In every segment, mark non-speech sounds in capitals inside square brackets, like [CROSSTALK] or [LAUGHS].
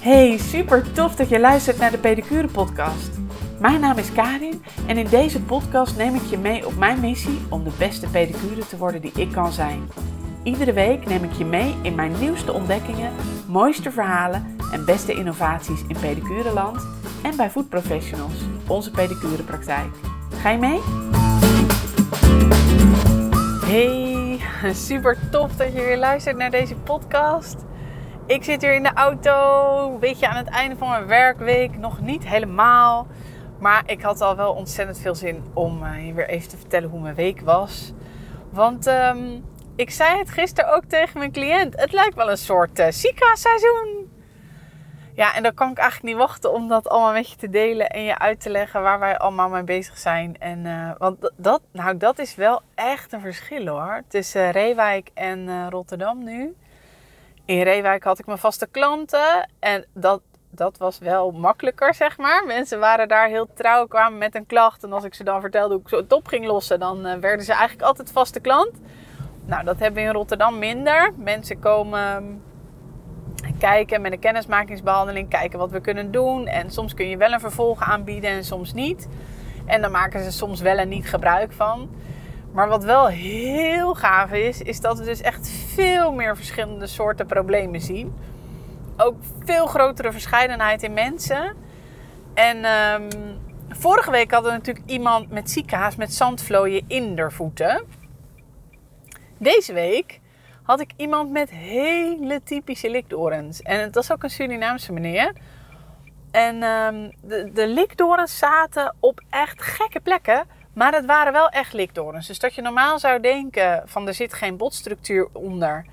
Hey, super tof dat je luistert naar de Pedicure Podcast. Mijn naam is Karin en in deze podcast neem ik je mee op mijn missie om de beste pedicure te worden die ik kan zijn. Iedere week neem ik je mee in mijn nieuwste ontdekkingen, mooiste verhalen en beste innovaties in pedicureland en bij Food Professionals, onze pedicurepraktijk. Ga je mee? Hey, [LAUGHS] super tof dat je weer luistert naar deze podcast. Ik zit hier in de auto, een beetje aan het einde van mijn werkweek. Nog niet helemaal. Maar ik had al wel ontzettend veel zin om je weer even te vertellen hoe mijn week was. Want um, ik zei het gisteren ook tegen mijn cliënt. Het lijkt wel een soort uh, Sika-seizoen. Ja, en dan kan ik eigenlijk niet wachten om dat allemaal met je te delen en je uit te leggen waar wij allemaal mee bezig zijn. En, uh, want dat, nou, dat is wel echt een verschil hoor. Tussen Reewijk en uh, Rotterdam nu. In Reewijk had ik mijn vaste klanten en dat, dat was wel makkelijker, zeg maar. Mensen waren daar heel trouw, kwamen met een klacht. En als ik ze dan vertelde hoe ik zo het op ging lossen, dan uh, werden ze eigenlijk altijd vaste klant. Nou, dat hebben we in Rotterdam minder. Mensen komen kijken met een kennismakingsbehandeling, kijken wat we kunnen doen. En soms kun je wel een vervolg aanbieden en soms niet. En dan maken ze soms wel en niet gebruik van. Maar wat wel heel gaaf is, is dat we dus echt veel meer verschillende soorten problemen zien. Ook veel grotere verscheidenheid in mensen. En um, vorige week hadden we natuurlijk iemand met ziekenhuis met zandvlooien in de voeten. Deze week had ik iemand met hele typische likdorens. En het was ook een Surinaamse meneer. En um, de, de likdorens zaten op echt gekke plekken. Maar het waren wel echt likdorens. Dus dat je normaal zou denken van er zit geen botstructuur onder.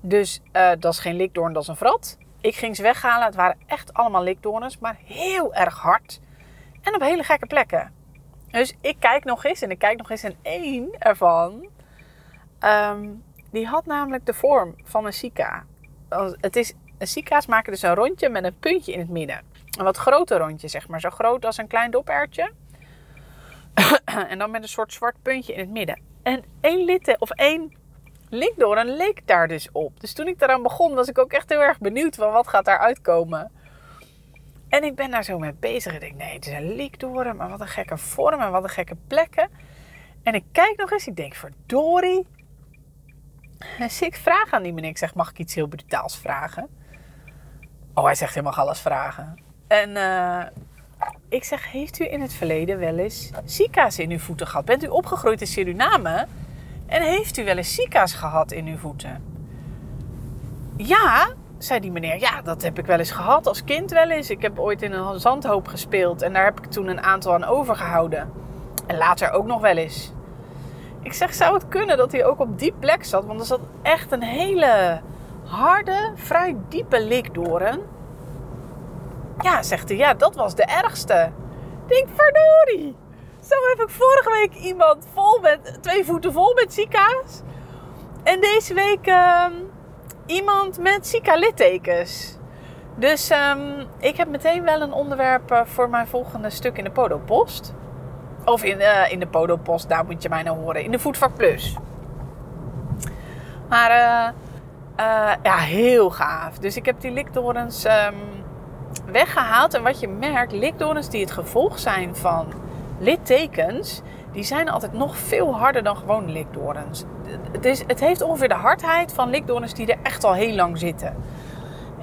Dus uh, dat is geen likdoorn, dat is een vrat. Ik ging ze weghalen. Het waren echt allemaal likdorens. Maar heel erg hard. En op hele gekke plekken. Dus ik kijk nog eens. En ik kijk nog eens. En één ervan. Um, die had namelijk de vorm van een sika. Het is, sika's maken dus een rondje met een puntje in het midden. Een wat groter rondje, zeg maar. Zo groot als een klein dopertje. [COUGHS] en dan met een soort zwart puntje in het midden. En één litte of één likdoorn leek daar dus op. Dus toen ik daaraan begon, was ik ook echt heel erg benieuwd van wat gaat daar uitkomen. En ik ben daar zo mee bezig. Ik denk, nee, het is een likdoorn, maar wat een gekke vorm en wat een gekke plekken. En ik kijk nog eens, ik denk, verdorie. Dus ik vraag aan die meneer, ik zeg, mag ik iets heel brutaals vragen? Oh, hij zegt, je mag alles vragen. En uh, ik zeg, heeft u in het verleden wel eens zika's in uw voeten gehad? Bent u opgegroeid in Suriname? En heeft u wel eens zika's gehad in uw voeten? Ja, zei die meneer. Ja, dat heb ik wel eens gehad. Als kind wel eens. Ik heb ooit in een zandhoop gespeeld. En daar heb ik toen een aantal aan overgehouden. En later ook nog wel eens. Ik zeg, zou het kunnen dat hij ook op die plek zat? Want er zat echt een hele harde, vrij diepe likdoren. Ja, zegt hij, ja, dat was de ergste. Ik denk, verdorie. Zo heb ik vorige week iemand vol met, twee voeten vol met zika's. En deze week um, iemand met zika-littekens. Dus um, ik heb meteen wel een onderwerp uh, voor mijn volgende stuk in de Podopost. Of in, uh, in de Podopost, daar moet je mij nou horen. In de Voetvak Plus. Maar uh, uh, ja, heel gaaf. Dus ik heb die likdorens um, weggehaald. En wat je merkt, likdorens die het gevolg zijn van littekens... die zijn altijd nog veel harder dan gewoon likdorens. Het, is, het heeft ongeveer de hardheid van likdorens die er echt al heel lang zitten.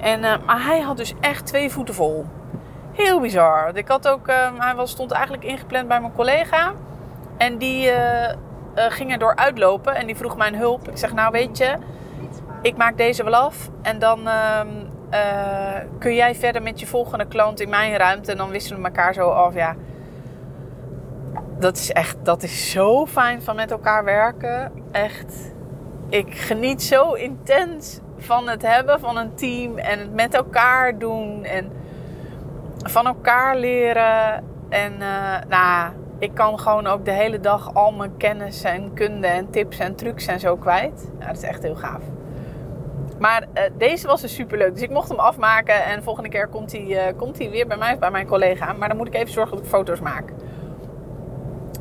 En, maar hij had dus echt twee voeten vol. Heel bizar. Ik had ook, uh, hij was, stond eigenlijk ingepland bij mijn collega. En die uh, uh, ging er door uitlopen en die vroeg mijn hulp. Ik zeg, nou weet je, ik maak deze wel af. En dan ehm, kun jij verder met je volgende klant in mijn ruimte. En dan wisselen we elkaar zo af. Ja, dat is echt, dat is zo fijn van met elkaar werken. Echt, ik geniet zo intens van het hebben van een team en het met elkaar doen. En van elkaar leren. En uh, nou, ik kan gewoon ook de hele dag al mijn kennis en kunde en tips en trucs en zo kwijt. Ja, dat is echt heel gaaf. Maar uh, deze was dus super leuk. Dus ik mocht hem afmaken. En de volgende keer komt hij, uh, komt hij weer bij mij of bij mijn collega. Maar dan moet ik even zorgen dat ik foto's maak.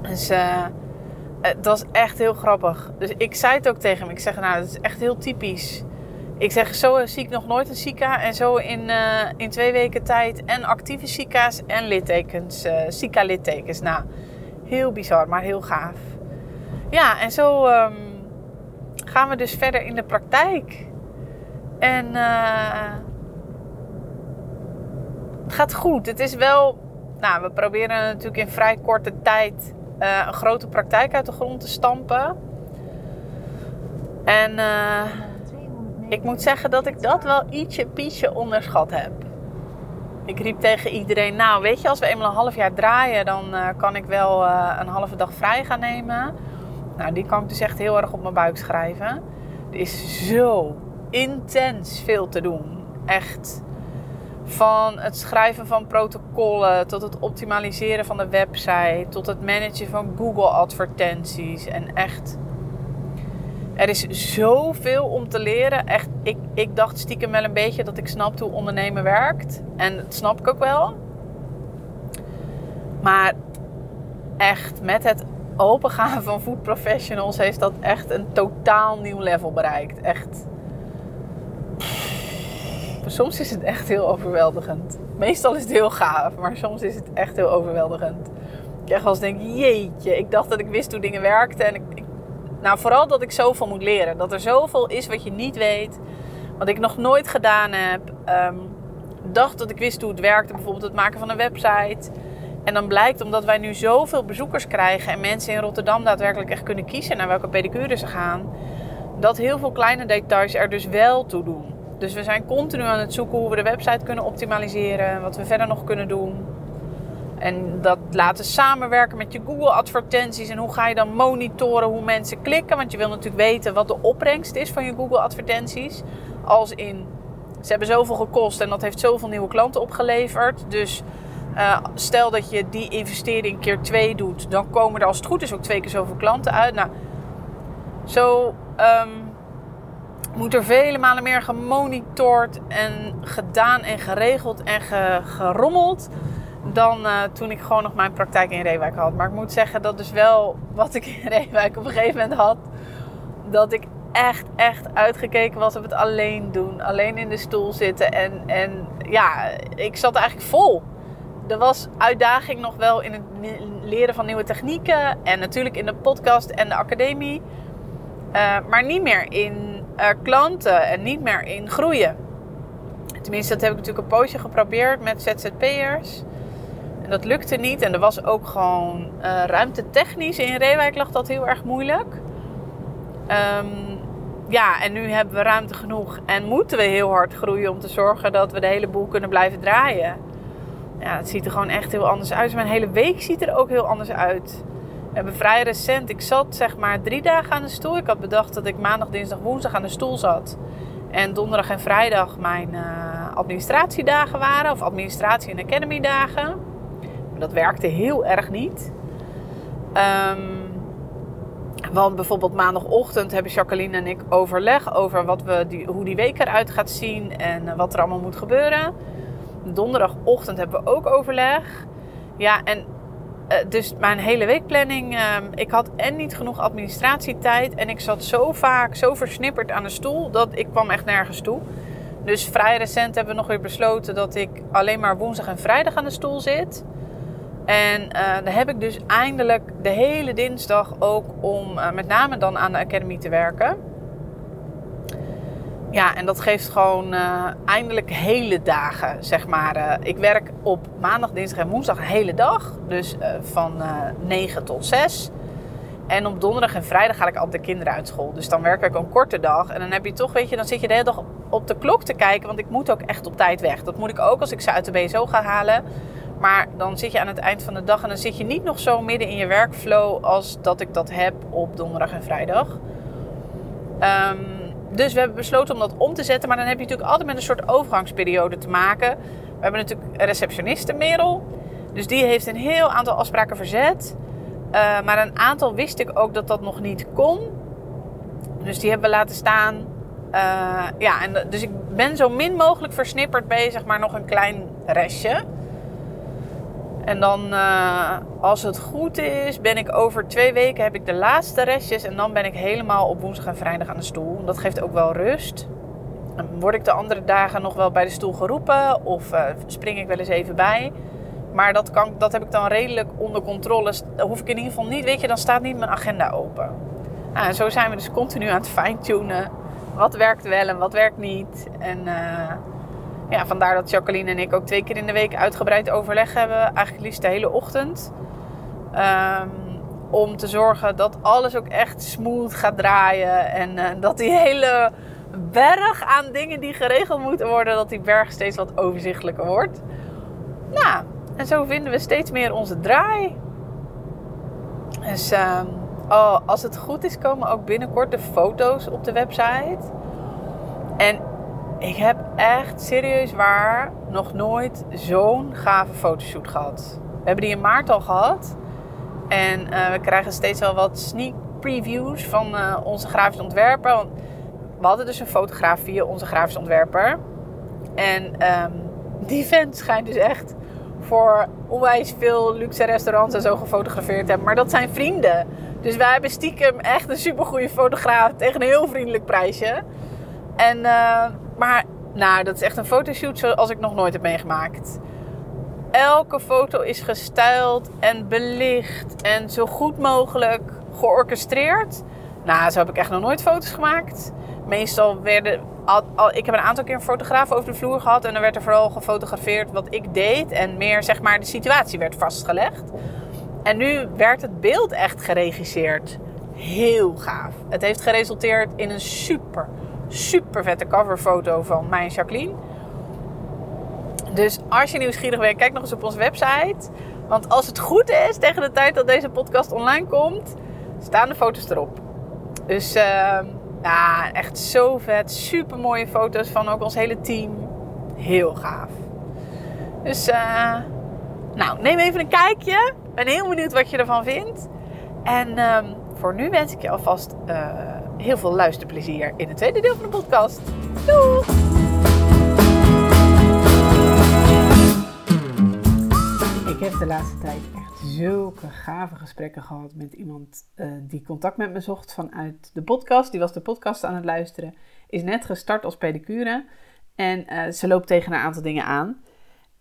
Dus dat is echt heel grappig. Dus ik zei het ook tegen hem. Ik zeg, nou, dat is echt heel typisch ik zeg, zo zie ik nog nooit een Sika. En zo in, uh, in twee weken tijd en actieve Sika's en littekens. Uh, Sika-littekens. Nou, heel bizar, maar heel gaaf. Ja, en zo um, gaan we dus verder in de praktijk. En uh, het gaat goed. Het is wel... Nou, we proberen natuurlijk in vrij korte tijd een grote praktijk uit de grond te stampen. En... Uh, ik moet zeggen dat ik dat wel ietsje pietje onderschat heb. Ik riep tegen iedereen, nou weet je, als we eenmaal een half jaar draaien, dan uh, kan ik wel uh, een halve dag vrij gaan nemen. Nou, die kan ik dus echt heel erg op mijn buik schrijven. Er is zo intens veel te doen. Echt. Van het schrijven van protocollen tot het optimaliseren van de website, tot het managen van Google advertenties. En echt er is zoveel om te leren. Echt, ik, ik dacht stiekem wel een beetje dat ik snapte hoe ondernemen werkt. En dat snap ik ook wel. Maar echt, met het opengaan van Food Professionals heeft dat echt een totaal nieuw level bereikt. Echt. Soms is het echt heel overweldigend. Meestal is het heel gaaf, maar soms is het echt heel overweldigend. Ik echt wel denk, jeetje, ik dacht dat ik wist hoe dingen werkten en ik nou, vooral dat ik zoveel moet leren. Dat er zoveel is wat je niet weet. Wat ik nog nooit gedaan heb. Um, dacht dat ik wist hoe het werkte. Bijvoorbeeld het maken van een website. En dan blijkt, omdat wij nu zoveel bezoekers krijgen... en mensen in Rotterdam daadwerkelijk echt kunnen kiezen... naar welke pedicure ze gaan... dat heel veel kleine details er dus wel toe doen. Dus we zijn continu aan het zoeken hoe we de website kunnen optimaliseren. Wat we verder nog kunnen doen. En dat laten samenwerken met je Google advertenties. En hoe ga je dan monitoren hoe mensen klikken? Want je wil natuurlijk weten wat de opbrengst is van je Google advertenties. Als in, ze hebben zoveel gekost en dat heeft zoveel nieuwe klanten opgeleverd. Dus uh, stel dat je die investering keer twee doet. Dan komen er als het goed is ook twee keer zoveel klanten uit. Nou, zo um, moet er vele malen meer gemonitord en gedaan en geregeld en ge, gerommeld dan uh, toen ik gewoon nog mijn praktijk in Reewijk had. Maar ik moet zeggen, dat is wel wat ik in Reewijk op een gegeven moment had. Dat ik echt, echt uitgekeken was op het alleen doen. Alleen in de stoel zitten. En, en ja, ik zat eigenlijk vol. Er was uitdaging nog wel in het leren van nieuwe technieken. En natuurlijk in de podcast en de academie. Uh, maar niet meer in uh, klanten en niet meer in groeien. Tenminste, dat heb ik natuurlijk een poosje geprobeerd met ZZP'ers. En dat lukte niet. En er was ook gewoon uh, ruimte technisch. In Reewijk lag dat heel erg moeilijk. Um, ja, en nu hebben we ruimte genoeg. En moeten we heel hard groeien om te zorgen dat we de hele boel kunnen blijven draaien. Ja, het ziet er gewoon echt heel anders uit. Mijn hele week ziet er ook heel anders uit. We hebben vrij recent, ik zat zeg maar drie dagen aan de stoel. Ik had bedacht dat ik maandag, dinsdag, woensdag aan de stoel zat. En donderdag en vrijdag mijn uh, administratiedagen waren. Of administratie- en academy dagen. Dat werkte heel erg niet. Um, want bijvoorbeeld maandagochtend hebben Jacqueline en ik overleg over wat we die, hoe die week eruit gaat zien en eh, wat er allemaal moet gebeuren. Donderdagochtend hebben we ook overleg. Ja, en uh, dus mijn hele weekplanning. Uh, ik had en niet genoeg administratietijd. En ik zat zo vaak, zo versnipperd aan de stoel. Dat ik kwam echt nergens toe. Dus vrij recent hebben we nog weer besloten dat ik alleen maar woensdag en vrijdag aan de stoel zit. En uh, dan heb ik dus eindelijk de hele dinsdag ook om uh, met name dan aan de Academy te werken. Ja, en dat geeft gewoon uh, eindelijk hele dagen, zeg maar. ik werk op maandag, dinsdag en woensdag een hele dag. Dus van 9 tot 6. En op donderdag en vrijdag ga ik altijd de kinderen uit school. Dus dan werk ik een korte dag. En dan heb je toch, weet je, dan zit je de hele dag op de klok te kijken. Want ik moet ook echt op tijd weg. Dat moet ik ook als ik ze uit de BSO ga halen. Maar dan zit je aan het eind van de dag en dan zit je niet nog zo midden in je werkflow als dat ik dat heb op donderdag en vrijdag. Um, dus we hebben besloten om dat om te zetten. Maar dan heb je natuurlijk altijd met een soort overgangsperiode te maken. We hebben natuurlijk een receptioniste, Merel. Dus die heeft een heel aantal afspraken verzet. Uh, maar een aantal wist ik ook dat dat nog niet kon. Dus die hebben we laten staan. Uh, ja, en dus ik ben zo min mogelijk versnipperd bezig, maar nog een klein restje. En dan, uh, als het goed is, ben ik over twee weken heb ik de laatste restjes. En dan ben ik helemaal op woensdag en vrijdag aan de stoel. Dat geeft ook wel rust. word ik de andere dagen nog wel bij de stoel geroepen of uh, spring ik wel eens even bij. Maar dat, kan, dat heb ik dan redelijk onder controle. Dan hoef ik in ieder geval niet, weet je, dan staat niet mijn agenda open. Nou, en zo zijn we dus continu aan het fine-tunen. Wat werkt wel en wat werkt niet. En uh, ja, vandaar dat Jacqueline en ik ook twee keer in de week uitgebreid overleg hebben. Eigenlijk liefst de hele ochtend. Um, om te zorgen dat alles ook echt smooth gaat draaien. En uh, dat die hele berg aan dingen die geregeld moeten worden, dat die berg steeds wat overzichtelijker wordt. Nou, en zo vinden we steeds meer onze draai. Dus uh, oh, als het goed is, komen ook binnenkort de foto's op de website. En ik heb echt serieus waar nog nooit zo'n gave fotoshoot gehad. We hebben die in maart al gehad. En uh, we krijgen steeds wel wat sneak previews van uh, onze grafisch ontwerper. Want we hadden dus een fotograaf via onze grafisch ontwerper. En um, [LAUGHS] die vent schijnt dus echt voor onwijs veel luxe restaurants en zo gefotografeerd hebben. Maar dat zijn vrienden. Dus wij hebben stiekem echt een supergoeie fotograaf tegen een heel vriendelijk prijsje. En, uh, maar nou, dat is echt een fotoshoot zoals ik nog nooit heb meegemaakt. Elke foto is gestyled en belicht en zo goed mogelijk georchestreerd. Nou, zo heb ik echt nog nooit foto's gemaakt. Meestal werden. Al, ik heb een aantal keer een fotograaf over de vloer gehad. En dan werd er vooral gefotografeerd wat ik deed. En meer zeg maar de situatie werd vastgelegd. En nu werd het beeld echt geregisseerd. Heel gaaf. Het heeft geresulteerd in een super, super vette coverfoto van mij en Jacqueline. Dus als je nieuwsgierig bent, kijk nog eens op onze website. Want als het goed is, tegen de tijd dat deze podcast online komt, staan de foto's erop. Dus uh, ja, echt zo vet. Super mooie foto's van ook ons hele team. Heel gaaf. Dus uh, nou, neem even een kijkje. Ben heel benieuwd wat je ervan vindt. En um, voor nu wens ik je alvast uh, heel veel luisterplezier in het tweede deel van de podcast. Doei! Ik heb de laatste tijd echt zulke gave gesprekken gehad met iemand uh, die contact met me zocht vanuit de podcast. Die was de podcast aan het luisteren. Is net gestart als pedicure. En uh, ze loopt tegen een aantal dingen aan.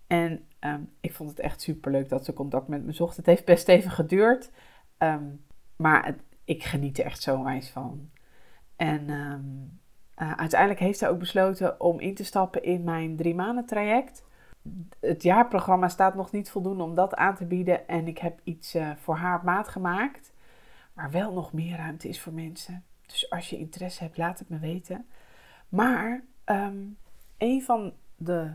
En um, ik vond het echt super leuk dat ze contact met me zocht. Het heeft best even geduurd. Um, maar ik geniet er echt zo wijs van. En um, uh, uiteindelijk heeft ze ook besloten om in te stappen in mijn drie maanden traject het jaarprogramma staat nog niet voldoende om dat aan te bieden. En ik heb iets uh, voor haar op maat gemaakt. Waar wel nog meer ruimte is voor mensen. Dus als je interesse hebt, laat het me weten. Maar um, een van de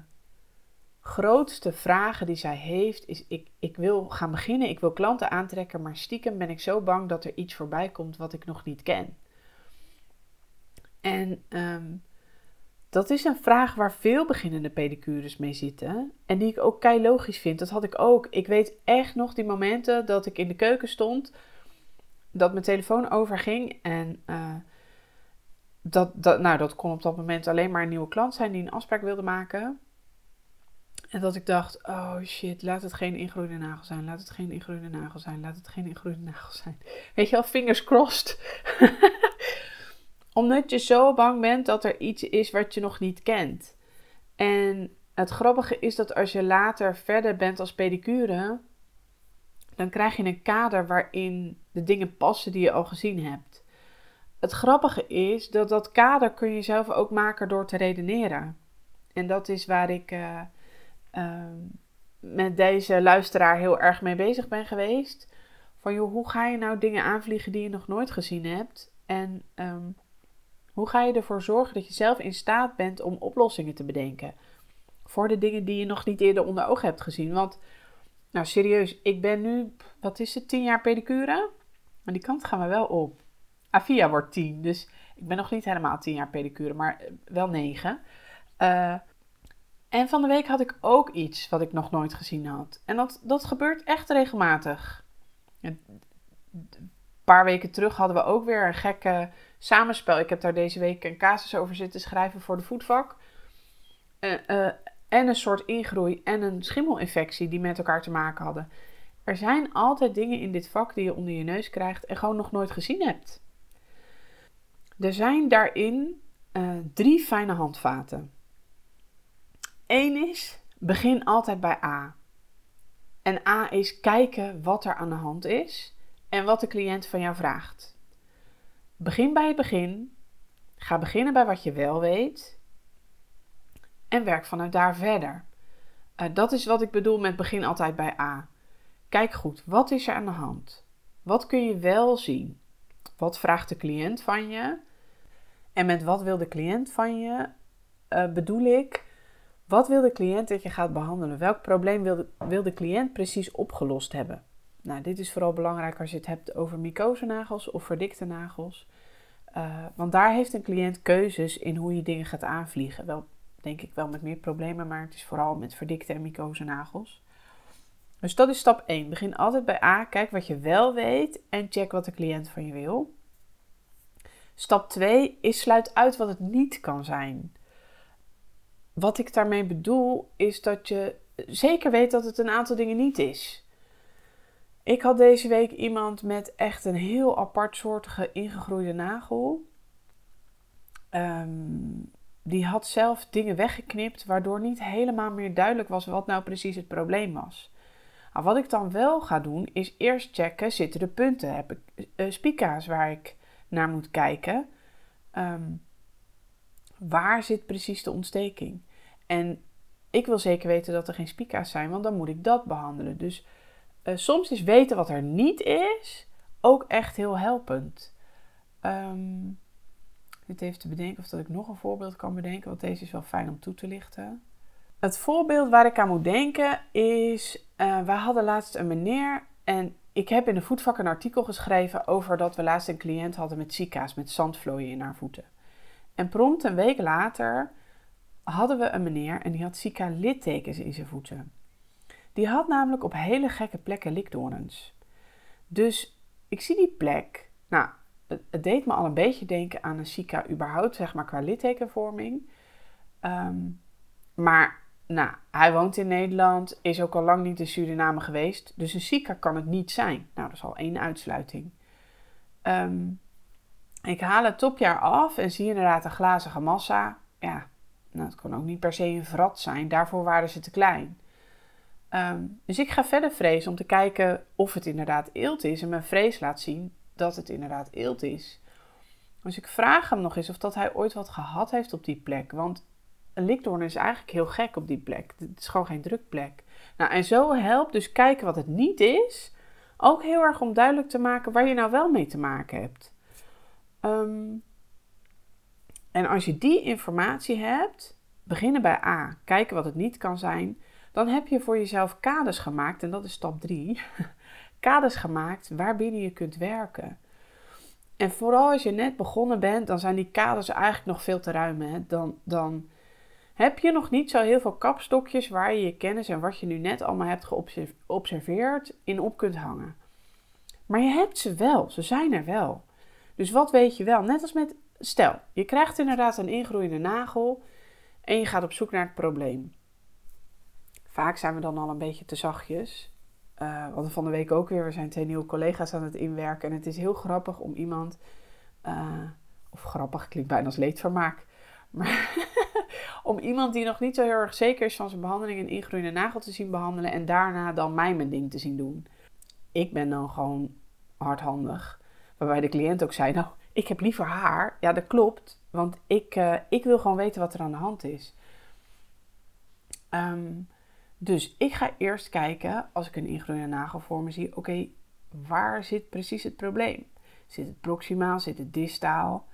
grootste vragen die zij heeft is: ik, ik wil gaan beginnen, ik wil klanten aantrekken, maar stiekem ben ik zo bang dat er iets voorbij komt wat ik nog niet ken. En um, dat is een vraag waar veel beginnende pedicures mee zitten. En die ik ook kei logisch vind. Dat had ik ook. Ik weet echt nog die momenten dat ik in de keuken stond. Dat mijn telefoon overging. En uh, dat, dat, nou, dat kon op dat moment alleen maar een nieuwe klant zijn die een afspraak wilde maken. En dat ik dacht, oh shit, laat het geen ingroeiende nagel zijn. Laat het geen ingroeiende nagel zijn. Laat het geen ingroeiende nagel zijn. Weet je wel, fingers crossed. [LAUGHS] Omdat je zo bang bent dat er iets is wat je nog niet kent. En het grappige is dat als je later verder bent als pedicure, dan krijg je een kader waarin de dingen passen die je al gezien hebt. Het grappige is dat dat kader kun je zelf ook maken door te redeneren. En dat is waar ik uh, uh, met deze luisteraar heel erg mee bezig ben geweest. Van joh, hoe ga je nou dingen aanvliegen die je nog nooit gezien hebt? En um, hoe ga je ervoor zorgen dat je zelf in staat bent om oplossingen te bedenken? Voor de dingen die je nog niet eerder onder ogen hebt gezien. Want, nou serieus, ik ben nu, wat is het, 10 jaar pedicure? Maar die kant gaan we wel op. Avia wordt 10, dus ik ben nog niet helemaal 10 jaar pedicure, maar eh, wel 9. Uh, eh, en van de week had ik ook iets wat ik nog nooit gezien had. En dat, dat gebeurt echt regelmatig. Een paar weken terug hadden we ook weer een gekke samenspel. Ik heb daar deze week een casus over zitten schrijven voor de voetvak. Uh, uh, en een soort ingroei en een schimmelinfectie die met elkaar te maken hadden. Er zijn altijd dingen in dit vak die je onder je neus krijgt en gewoon nog nooit gezien hebt. Er zijn daarin uh, drie fijne handvaten. Eén is, begin altijd bij A. En A is kijken wat er aan de hand is en wat de cliënt van jou vraagt. Begin bij het begin. Ga beginnen bij wat je wel weet. En werk vanuit daar verder. Uh, dat is wat ik bedoel met begin altijd bij A. Kijk goed, wat is er aan de hand? Wat kun je wel zien? Wat vraagt de cliënt van je? En met wat wil de cliënt van je? Uh, bedoel ik, wat wil de cliënt dat je gaat behandelen? Welk probleem wil wil de cliënt precies opgelost hebben? Nou, dit is vooral belangrijk als je het hebt over mycosenagels of verdikte nagels. Uh, want daar heeft een cliënt keuzes in hoe je dingen gaat aanvliegen. Wel, denk ik wel met meer problemen, maar het is vooral met verdikte en mycosenagels. Dus dat is stap 1. Begin altijd bij A. Kijk wat je wel weet en check wat de cliënt van je wil. Stap 2 is sluit uit wat het niet kan zijn. Wat ik daarmee bedoel is dat je zeker weet dat het een aantal dingen niet is. Ik had deze week iemand met echt een heel apart soortige ingegroeide nagel. Um, die had zelf dingen weggeknipt waardoor niet helemaal meer duidelijk was wat nou precies het probleem was. Nou, wat ik dan wel ga doen is eerst checken, zitten er punten? Heb ik uh, spica's waar ik naar moet kijken? Um, waar zit precies de ontsteking? En ik wil zeker weten dat er geen spica's zijn, want dan moet ik dat behandelen. Dus uh, soms is weten wat er niet is ook echt heel helpend. Um, dit even te bedenken of dat ik nog een voorbeeld kan bedenken, want deze is wel fijn om toe te lichten. Het voorbeeld waar ik aan moet denken is, uh, wij hadden laatst een meneer en ik heb in de voetvak een artikel geschreven over dat we laatst een cliënt hadden met zika's, met zandvlooien in haar voeten. En prompt een week later hadden we een meneer en die had zika-littekens in zijn voeten. Die had namelijk op hele gekke plekken likdoorns. Dus ik zie die plek. Nou, het, deed me al een beetje denken aan een Zika überhaupt, zeg maar, qua littekenvorming. Ehm, maar, nou, hij woont in Nederland, is ook al lang niet in Suriname geweest. Dus een Zika kan het niet zijn. Nou, dat is al één uitsluiting. Ehm, ik haal het topjaar af en zie inderdaad een glazige massa. Ja, nou, het kon ook niet per se een vrat zijn. Daarvoor waren ze te klein. Ehm, dus ik ga verder vrezen om te kijken of het inderdaad eelt is. En mijn vrees laat zien dat het inderdaad eelt is. Dus ik vraag hem nog eens of dat hij ooit wat gehad heeft op die plek. Want een likdoorn is eigenlijk heel gek op die plek. Het is gewoon geen drukplek. Nou, en zo helpt dus kijken wat het niet is. Ook heel erg om duidelijk te maken waar je nou wel mee te maken hebt. Ehm, en als je die informatie hebt, beginnen bij A, kijken wat het niet kan zijn. Dan heb je voor jezelf kaders gemaakt, en dat is stap 3. [LAUGHS] kaders gemaakt waarbinnen je kunt werken. En vooral als je net begonnen bent, dan zijn die kaders eigenlijk nog veel te ruim. Hè? Dan, dan heb je nog niet zo heel veel kapstokjes waar je je kennis en wat je nu net allemaal hebt geobserveerd in op kunt hangen. Maar je hebt ze wel, ze zijn er wel. Dus wat weet je wel? Net als met, stel, je krijgt inderdaad een ingroeiende nagel en je gaat op zoek naar het probleem. Vaak zijn we dan al een beetje te zachtjes. We hadden van de week ook weer, we zijn twee nieuwe collega's aan het inwerken. En het is heel grappig om iemand, uh, of grappig klinkt bijna als leedvermaak, maar [LAUGHS] om iemand die nog niet zo heel erg zeker is van zijn behandeling een ingroeiende nagel te zien behandelen en daarna dan mij mijn ding te zien doen. Ik ben dan gewoon hardhandig. Waarbij de cliënt ook zei, nou, ik heb liever haar. Ja, dat klopt, want ik, uh, ik wil gewoon weten wat er aan de hand is. Um, dus ik ga eerst kijken, als ik een ingroeiende nagel voor me zie, oké, waar zit precies het probleem? Zit het proximaal, zit het distaal?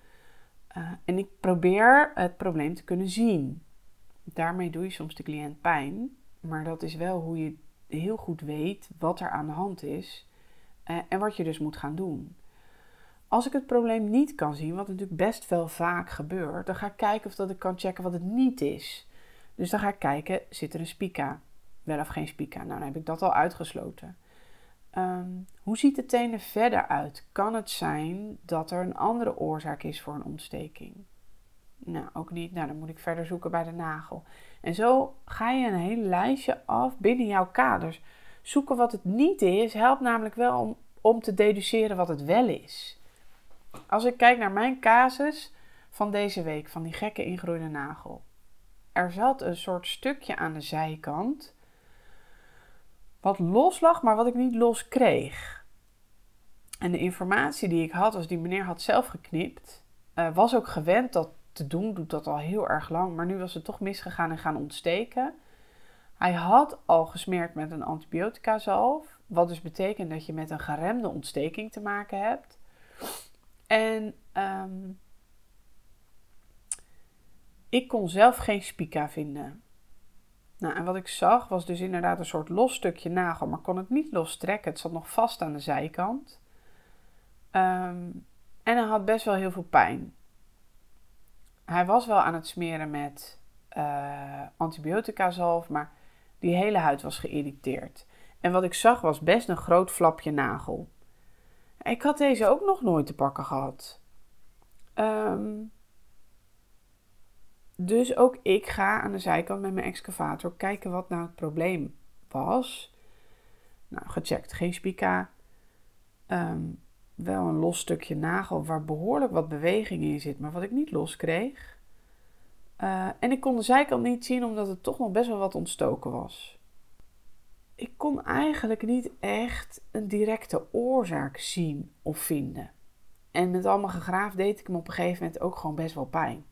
Uh, en ik probeer het probleem te kunnen zien. Daarmee doe je soms de cliënt pijn, maar dat is wel hoe je heel goed weet wat er aan de hand is uh, en wat je dus moet gaan doen. Als ik het probleem niet kan zien, wat natuurlijk best wel vaak gebeurt, dan ga ik kijken of dat ik kan checken wat het niet is. Dus dan ga ik kijken, zit er een spica? Wel of geen spica. Nou, dan heb ik dat al uitgesloten. Ehm, hoe ziet de tenen verder uit? Kan het zijn dat er een andere oorzaak is voor een ontsteking? Nou, ook niet. Nou, dan moet ik verder zoeken bij de nagel. En zo ga je een hele lijstje af binnen jouw kaders. Zoeken wat het niet is, helpt namelijk wel om, om te deduceren wat het wel is. Als ik kijk naar mijn casus van deze week, van die gekke ingroeide nagel. Er zat een soort stukje aan de zijkant wat los lag, maar wat ik niet los kreeg. En de informatie die ik had, als die meneer had zelf geknipt, uh, was ook gewend dat te doen, doet dat al heel erg lang, maar nu was het toch misgegaan en gaan ontsteken. Hij had al gesmeerd met een antibiotica zalf, wat dus betekent dat je met een geremde ontsteking te maken hebt. En ehm, ik kon zelf geen spica vinden. Nou, en wat ik zag was dus inderdaad een soort los stukje nagel, maar kon het niet lostrekken. Het zat nog vast aan de zijkant. Ehm, en hij had best wel heel veel pijn. Hij was wel aan het smeren met uh, antibiotica zalf, maar die hele huid was geïrriteerd. En wat ik zag was best een groot flapje nagel. Ik had deze ook nog nooit te pakken gehad. Um, dus ook ik ga aan de zijkant met mijn excavator kijken wat nou het probleem was. Nou, gecheckt, geen spica. Ehm, wel een los stukje nagel waar behoorlijk wat beweging in zit, maar wat ik niet los kreeg. Eh, en ik kon de zijkant niet zien omdat het toch nog best wel wat ontstoken was. Ik kon eigenlijk niet echt een directe oorzaak zien of vinden. En met allemaal gegraafd deed ik hem op een gegeven moment ook gewoon best wel pijn.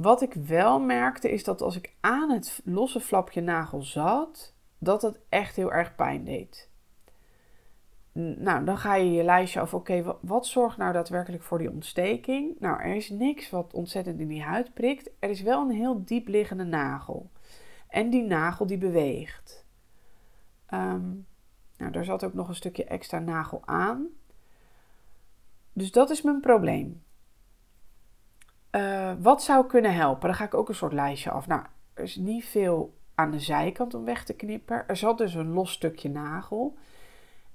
Wat ik wel merkte is dat als ik aan het losse flapje nagel zat, dat het echt heel erg pijn deed. Nou, dan ga je je lijstje af, oké, wat, zorgt nou daadwerkelijk voor die ontsteking? Nou, er is niks wat ontzettend in die huid prikt. Er is wel een heel diep liggende nagel. En die nagel die beweegt. Um, nou, daar zat ook nog een stukje extra nagel aan. Dus dat is mijn probleem. Uh, wat zou kunnen helpen? Dan ga ik ook een soort lijstje af. Nou, er is niet veel aan de zijkant om weg te knippen. Er zat dus een los stukje nagel.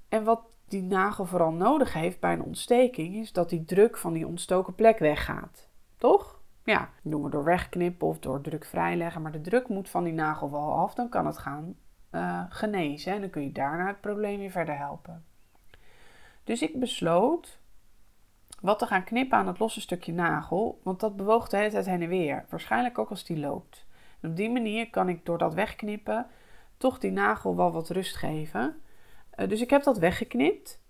En wat die nagel vooral nodig heeft bij een ontsteking, is dat die druk van die ontstoken plek weggaat. Toch? Ja, dat doen we door wegknippen of door druk vrijleggen. Maar de druk moet van die nagel wel af, dan kan het gaan uh, genezen. En dan kun je daarna het probleem weer verder helpen. Dus ik besloot wat te gaan knippen aan het losse stukje nagel, want dat bewoog de hele tijd heen en weer. Waarschijnlijk ook als die loopt. Op die manier kan ik door dat wegknippen toch die nagel wel wat rust geven. Uh, dus ik heb dat weggeknipt.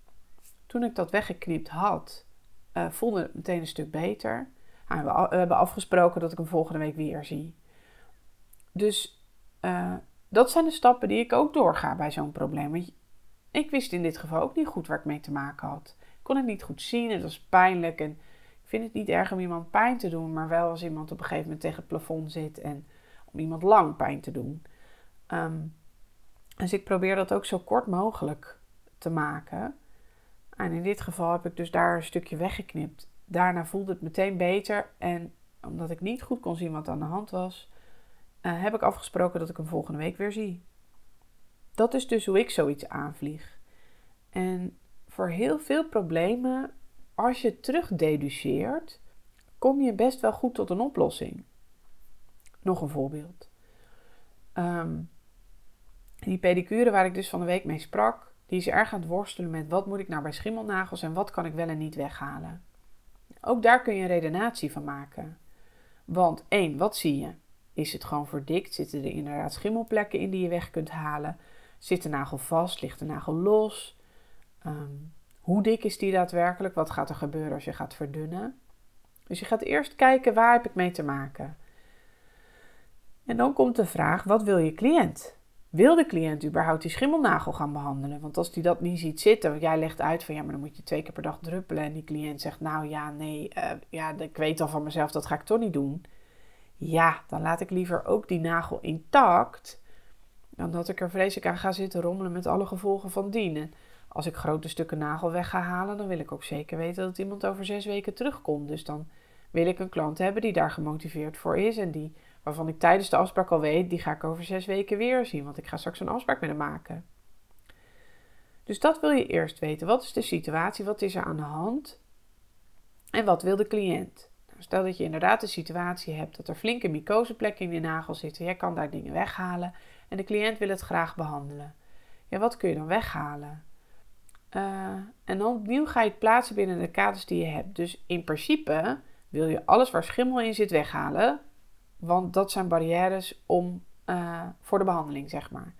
Toen ik dat weggeknipt had, uh, voelde het meteen een stuk beter. Nou, we, hebben afgesproken dat ik hem volgende week weer zie. Dus uh, dat zijn de stappen die ik ook doorga bij zo'n probleem. Ik wist in dit geval ook niet goed waar ik mee te maken had kon het niet goed zien. Het was pijnlijk. En ik vind het niet erg om iemand pijn te doen, maar wel als iemand op een gegeven moment tegen het plafond zit en om iemand lang pijn te doen. Ehm, dus ik probeer dat ook zo kort mogelijk te maken. En in dit geval heb ik dus daar een stukje weggeknipt. Daarna voelde het meteen beter. En omdat ik niet goed kon zien wat aan de hand was, uh, heb ik afgesproken dat ik hem volgende week weer zie. Dat is dus hoe ik zoiets aanvlieg. En voor heel veel problemen, als je terugdeduceert, kom je best wel goed tot een oplossing. Nog een voorbeeld. Um, die pedicure waar ik dus van de week mee sprak, die is erg aan het worstelen met wat moet ik nou bij schimmelnagels en wat kan ik wel en niet weghalen. Ook daar kun je een redenatie van maken. Want één, wat zie je? Is het gewoon verdikt? Zitten er inderdaad schimmelplekken in die je weg kunt halen? Zit de nagel vast? Ligt de nagel los? Ehm, hoe dik is die daadwerkelijk? Wat gaat er gebeuren als je gaat verdunnen? Dus je gaat eerst kijken waar heb ik mee te maken. En dan komt de vraag: wat wil je cliënt? Wil de cliënt überhaupt die schimmelnagel gaan behandelen? Want als die dat niet ziet zitten, jij legt uit van ja, maar dan moet je twee keer per dag druppelen. En die cliënt zegt: Nou ja, nee, uh, ja, ik weet al van mezelf, dat ga ik toch niet doen. Ja, dan laat ik liever ook die nagel intact. Dan dat ik er vreselijk aan ga zitten rommelen met alle gevolgen van dienen als ik grote stukken nagel weg ga halen, dan wil ik ook zeker weten dat iemand over zes weken terugkomt. Dus dan wil ik een klant hebben die daar gemotiveerd voor is en die, waarvan ik tijdens de afspraak al weet, die ga ik over zes weken weer zien, want ik ga straks een afspraak met hem maken. Dus dat wil je eerst weten. Wat is de situatie? Wat is er aan de hand? En wat wil de cliënt? Nou, stel dat je inderdaad de situatie hebt dat er flinke mycoseplekken in je nagel zitten. Jij kan daar dingen weghalen en de cliënt wil het graag behandelen. Ja, wat kun je dan weghalen? Uh, en dan opnieuw ga je het plaatsen binnen de kaders die je hebt. Dus in principe wil je alles waar schimmel in zit weghalen. Want dat zijn barrières om, uh, voor de behandeling, zeg maar.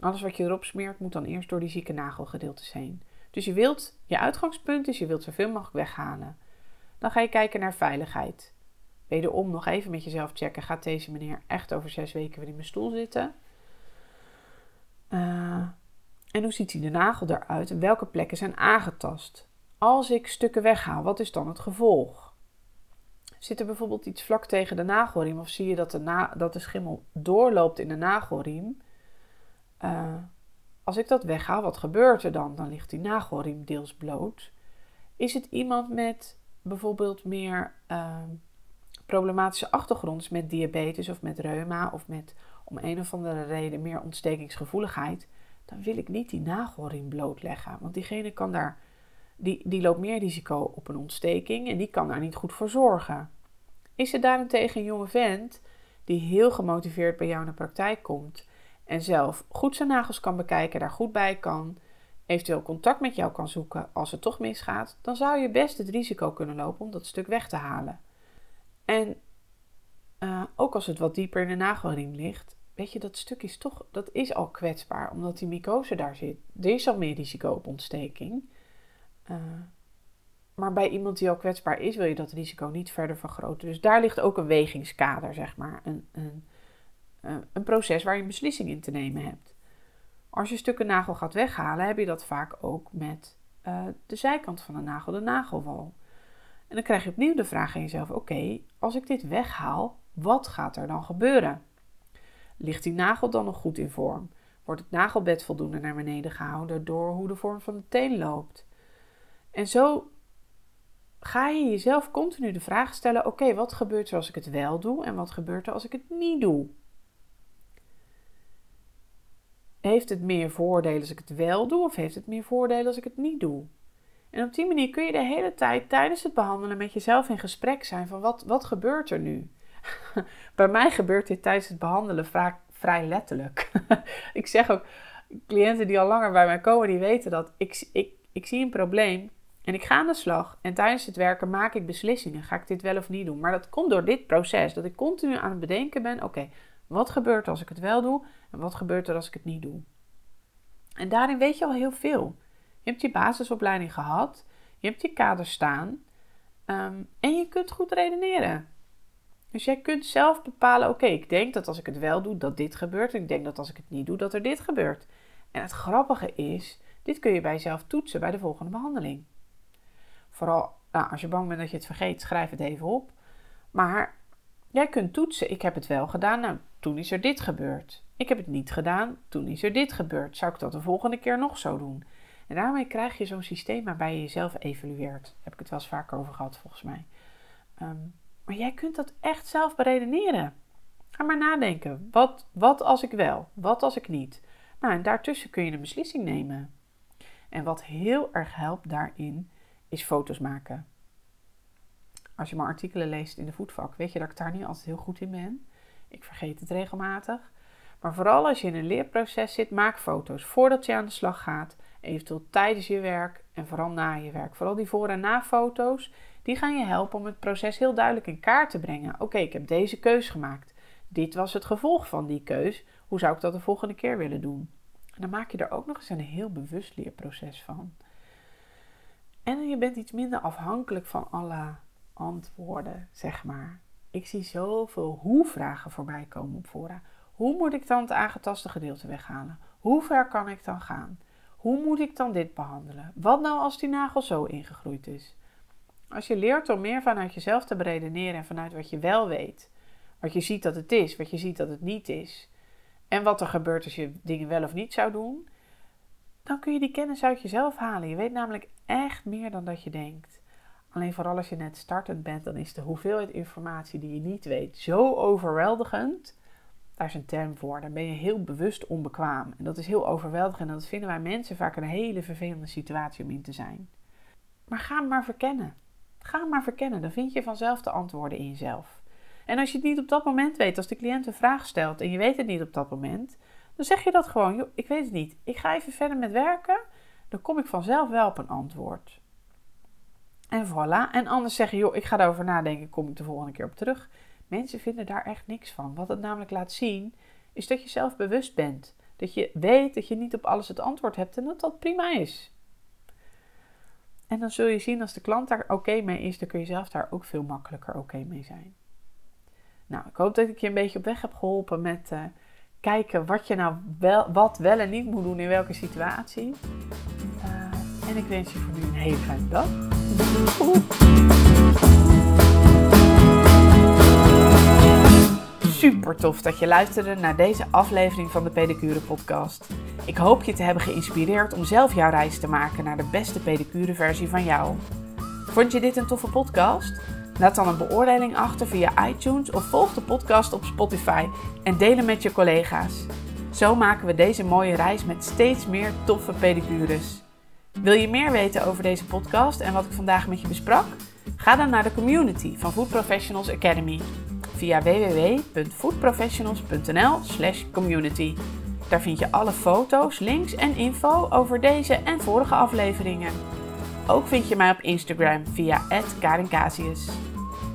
Alles wat je erop smeert moet dan eerst door die zieke nagelgedeeltes heen. Dus je wilt, je uitgangspunt is, je wilt zoveel mogelijk weghalen. Dan ga je kijken naar veiligheid. Wederom nog even met jezelf checken. Gaat deze meneer echt over zes weken weer in mijn stoel zitten? Uh, en hoe ziet hij de nagel eruit en welke plekken zijn aangetast? Als ik stukken weghaal, wat is dan het gevolg? Zit er bijvoorbeeld iets vlak tegen de nagelriem of zie je dat de, dat de schimmel doorloopt in de nagelriem? Uh, als ik dat weghaal, wat gebeurt er dan? Dan ligt die nagelriem deels bloot. Is het iemand met bijvoorbeeld meer uh, problematische achtergrond, met diabetes of met reuma of met om een of andere reden meer ontstekingsgevoeligheid? Dan wil ik niet die nagelriem blootleggen. Want diegene kan daar, die, die loopt meer risico op een ontsteking en die kan daar niet goed voor zorgen. Is er daarentegen een jonge vent die heel gemotiveerd bij jou de praktijk komt en zelf goed zijn nagels kan bekijken, daar goed bij kan, eventueel contact met jou kan zoeken als het toch misgaat, dan zou je best het risico kunnen lopen om dat stuk weg te halen. En uh, ook als het wat dieper in de nagelriem ligt, weet je, dat stuk is toch, dat is al kwetsbaar, omdat die mycose daar zit. Er is al meer risico op ontsteking. Uh, maar bij iemand die al kwetsbaar is, wil je dat risico niet verder vergroten. Dus daar ligt ook een wegingskader, zeg maar. Een, een, eh, een proces waar je een beslissing in te nemen hebt. Als je stukken nagel gaat weghalen, heb je dat vaak ook met uh, de zijkant van de nagel, de nagelwal. En dan krijg je opnieuw de vraag aan jezelf: oké, als ik dit weghaal, wat gaat er dan gebeuren? Ligt die nagel dan nog goed in vorm? Wordt het nagelbed voldoende naar beneden gehouden door hoe de vorm van de teen loopt? En zo ga je jezelf continu de vraag stellen: oké, wat gebeurt er als ik het wel doe en wat gebeurt er als ik het niet doe? Heeft het meer voordelen als ik het wel doe of heeft het meer voordelen als ik het niet doe? En op die manier kun je de hele tijd tijdens het behandelen met jezelf in gesprek zijn van wat, wat gebeurt er nu? [LAUGHS] Bij mij gebeurt dit tijdens het behandelen vaak vrij letterlijk. [LAUGHS] ik zeg ook, cliënten die al langer bij mij komen, die weten dat ik, ik, ik zie een probleem en ik ga aan de slag. En tijdens het werken maak ik beslissingen. Ga ik dit wel of niet doen? Maar dat komt door dit proces. Dat ik continu aan het bedenken ben: oké, wat gebeurt er als ik het wel doe? En wat gebeurt er als ik het niet doe? En daarin weet je al heel veel. Je hebt je basisopleiding gehad. Je hebt je kader staan. Ehm, en je kunt goed redeneren. Dus jij kunt zelf bepalen: oké, ik denk dat als ik het wel doe, dat dit gebeurt. En ik denk dat als ik het niet doe, dat er dit gebeurt. En het grappige is, dit kun je bij jezelf toetsen bij de volgende behandeling. Vooral nou, als je bang bent dat je het vergeet, schrijf het even op. Maar jij kunt toetsen: ik heb het wel gedaan, nou, toen is er dit gebeurd. Ik heb het niet gedaan, toen is er dit gebeurd. Zou ik dat de volgende keer nog zo doen? En daarmee krijg je zo'n systeem waarbij je jezelf evalueert. Daar heb ik het wel eens vaker over gehad, volgens mij. Um, maar jij kunt dat echt zelf beredeneren. Ga maar nadenken. Wat, wat als ik wel? Wat als ik niet? Nou, en daartussen kun je een beslissing nemen. En wat heel erg helpt daarin, is foto's maken. Als je maar artikelen leest in de voetvak, weet je dat ik daar niet altijd heel goed in ben. Ik vergeet het regelmatig. Maar vooral als je in een leerproces zit, maak foto's voordat je aan de slag gaat. Eventueel tijdens je werk en vooral na je werk. Vooral die voor- en na-foto's, die gaan je helpen om het proces heel duidelijk in kaart te brengen. Oké, ik heb deze keus gemaakt. Dit was het gevolg van die keus. Hoe zou ik dat de volgende keer willen doen? En dan maak je er ook nog eens een heel bewust leerproces van. En je bent iets minder afhankelijk van alle antwoorden, zeg maar. Ik zie zoveel hoe-vragen voorbij komen op fora. Hoe moet ik dan het aangetaste gedeelte weghalen? Hoe ver kan ik dan gaan? Hoe moet ik dan dit behandelen? Wat nou als die nagel zo ingegroeid is? Als je leert om meer vanuit jezelf te beredeneren en vanuit wat je wel weet, wat je ziet dat het is, wat je ziet dat het niet is, en wat er gebeurt als je dingen wel of niet zou doen, dan kun je die kennis uit jezelf halen. Je weet namelijk echt meer dan dat je denkt. Alleen vooral als je net startend bent, dan is de hoeveelheid informatie die je niet weet zo overweldigend. Daar is een term voor. Dan ben je heel bewust onbekwaam. En dat is heel overweldigend. En dat vinden wij mensen vaak een hele vervelende situatie om in te zijn. Maar ga maar verkennen. Ga maar verkennen, dan vind je vanzelf de antwoorden in jezelf. En als je het niet op dat moment weet, als de cliënt een vraag stelt en je weet het niet op dat moment, dan zeg je dat gewoon, ik weet het niet. Ik ga even verder met werken. dan kom ik vanzelf wel op een antwoord. En voilà. En anders zeggen, joh, ik ga erover nadenken, kom ik de volgende keer op terug. Mensen vinden daar echt niks van. Wat het namelijk laat zien, is dat je zelf bewust bent. Dat je weet dat je niet op alles het antwoord hebt en dat dat prima is. En dan zul je zien als de klant daar oké mee is, dan kun je zelf daar ook veel makkelijker oké mee zijn. Nou, ik hoop dat ik je een beetje op weg heb geholpen met uh, kijken wat je nou wel, wat wel en niet moet doen in welke situatie. Uh, en ik wens je voor nu een hele fijne dag. Super tof dat je luisterde naar deze aflevering van de Pedicure Podcast. Ik hoop je te hebben geïnspireerd om zelf jouw reis te maken naar de beste pedicure versie van jou. Vond je dit een toffe podcast? Laat dan een beoordeling achter via iTunes of volg de podcast op Spotify en deel hem met je collega's. Zo maken we deze mooie reis met steeds meer toffe pedicures. Wil je meer weten over deze podcast en wat ik vandaag met je besprak? Ga dan naar de community van Food Professionals Academy via www.foodprofessionals.nl/community. Daar vind je alle foto's, links en info over deze en vorige afleveringen. Ook vind je mij op Instagram via @karincasius.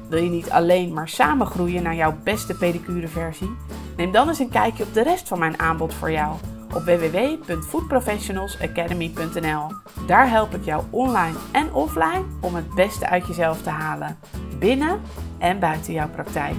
Wil je niet alleen maar samen groeien naar jouw beste pedicure versie? Neem dan eens een kijkje op de rest van mijn aanbod voor jou op www.foodprofessionalsacademy.nl. Daar help ik jou online en offline om het beste uit jezelf te halen, binnen en buiten jouw praktijk.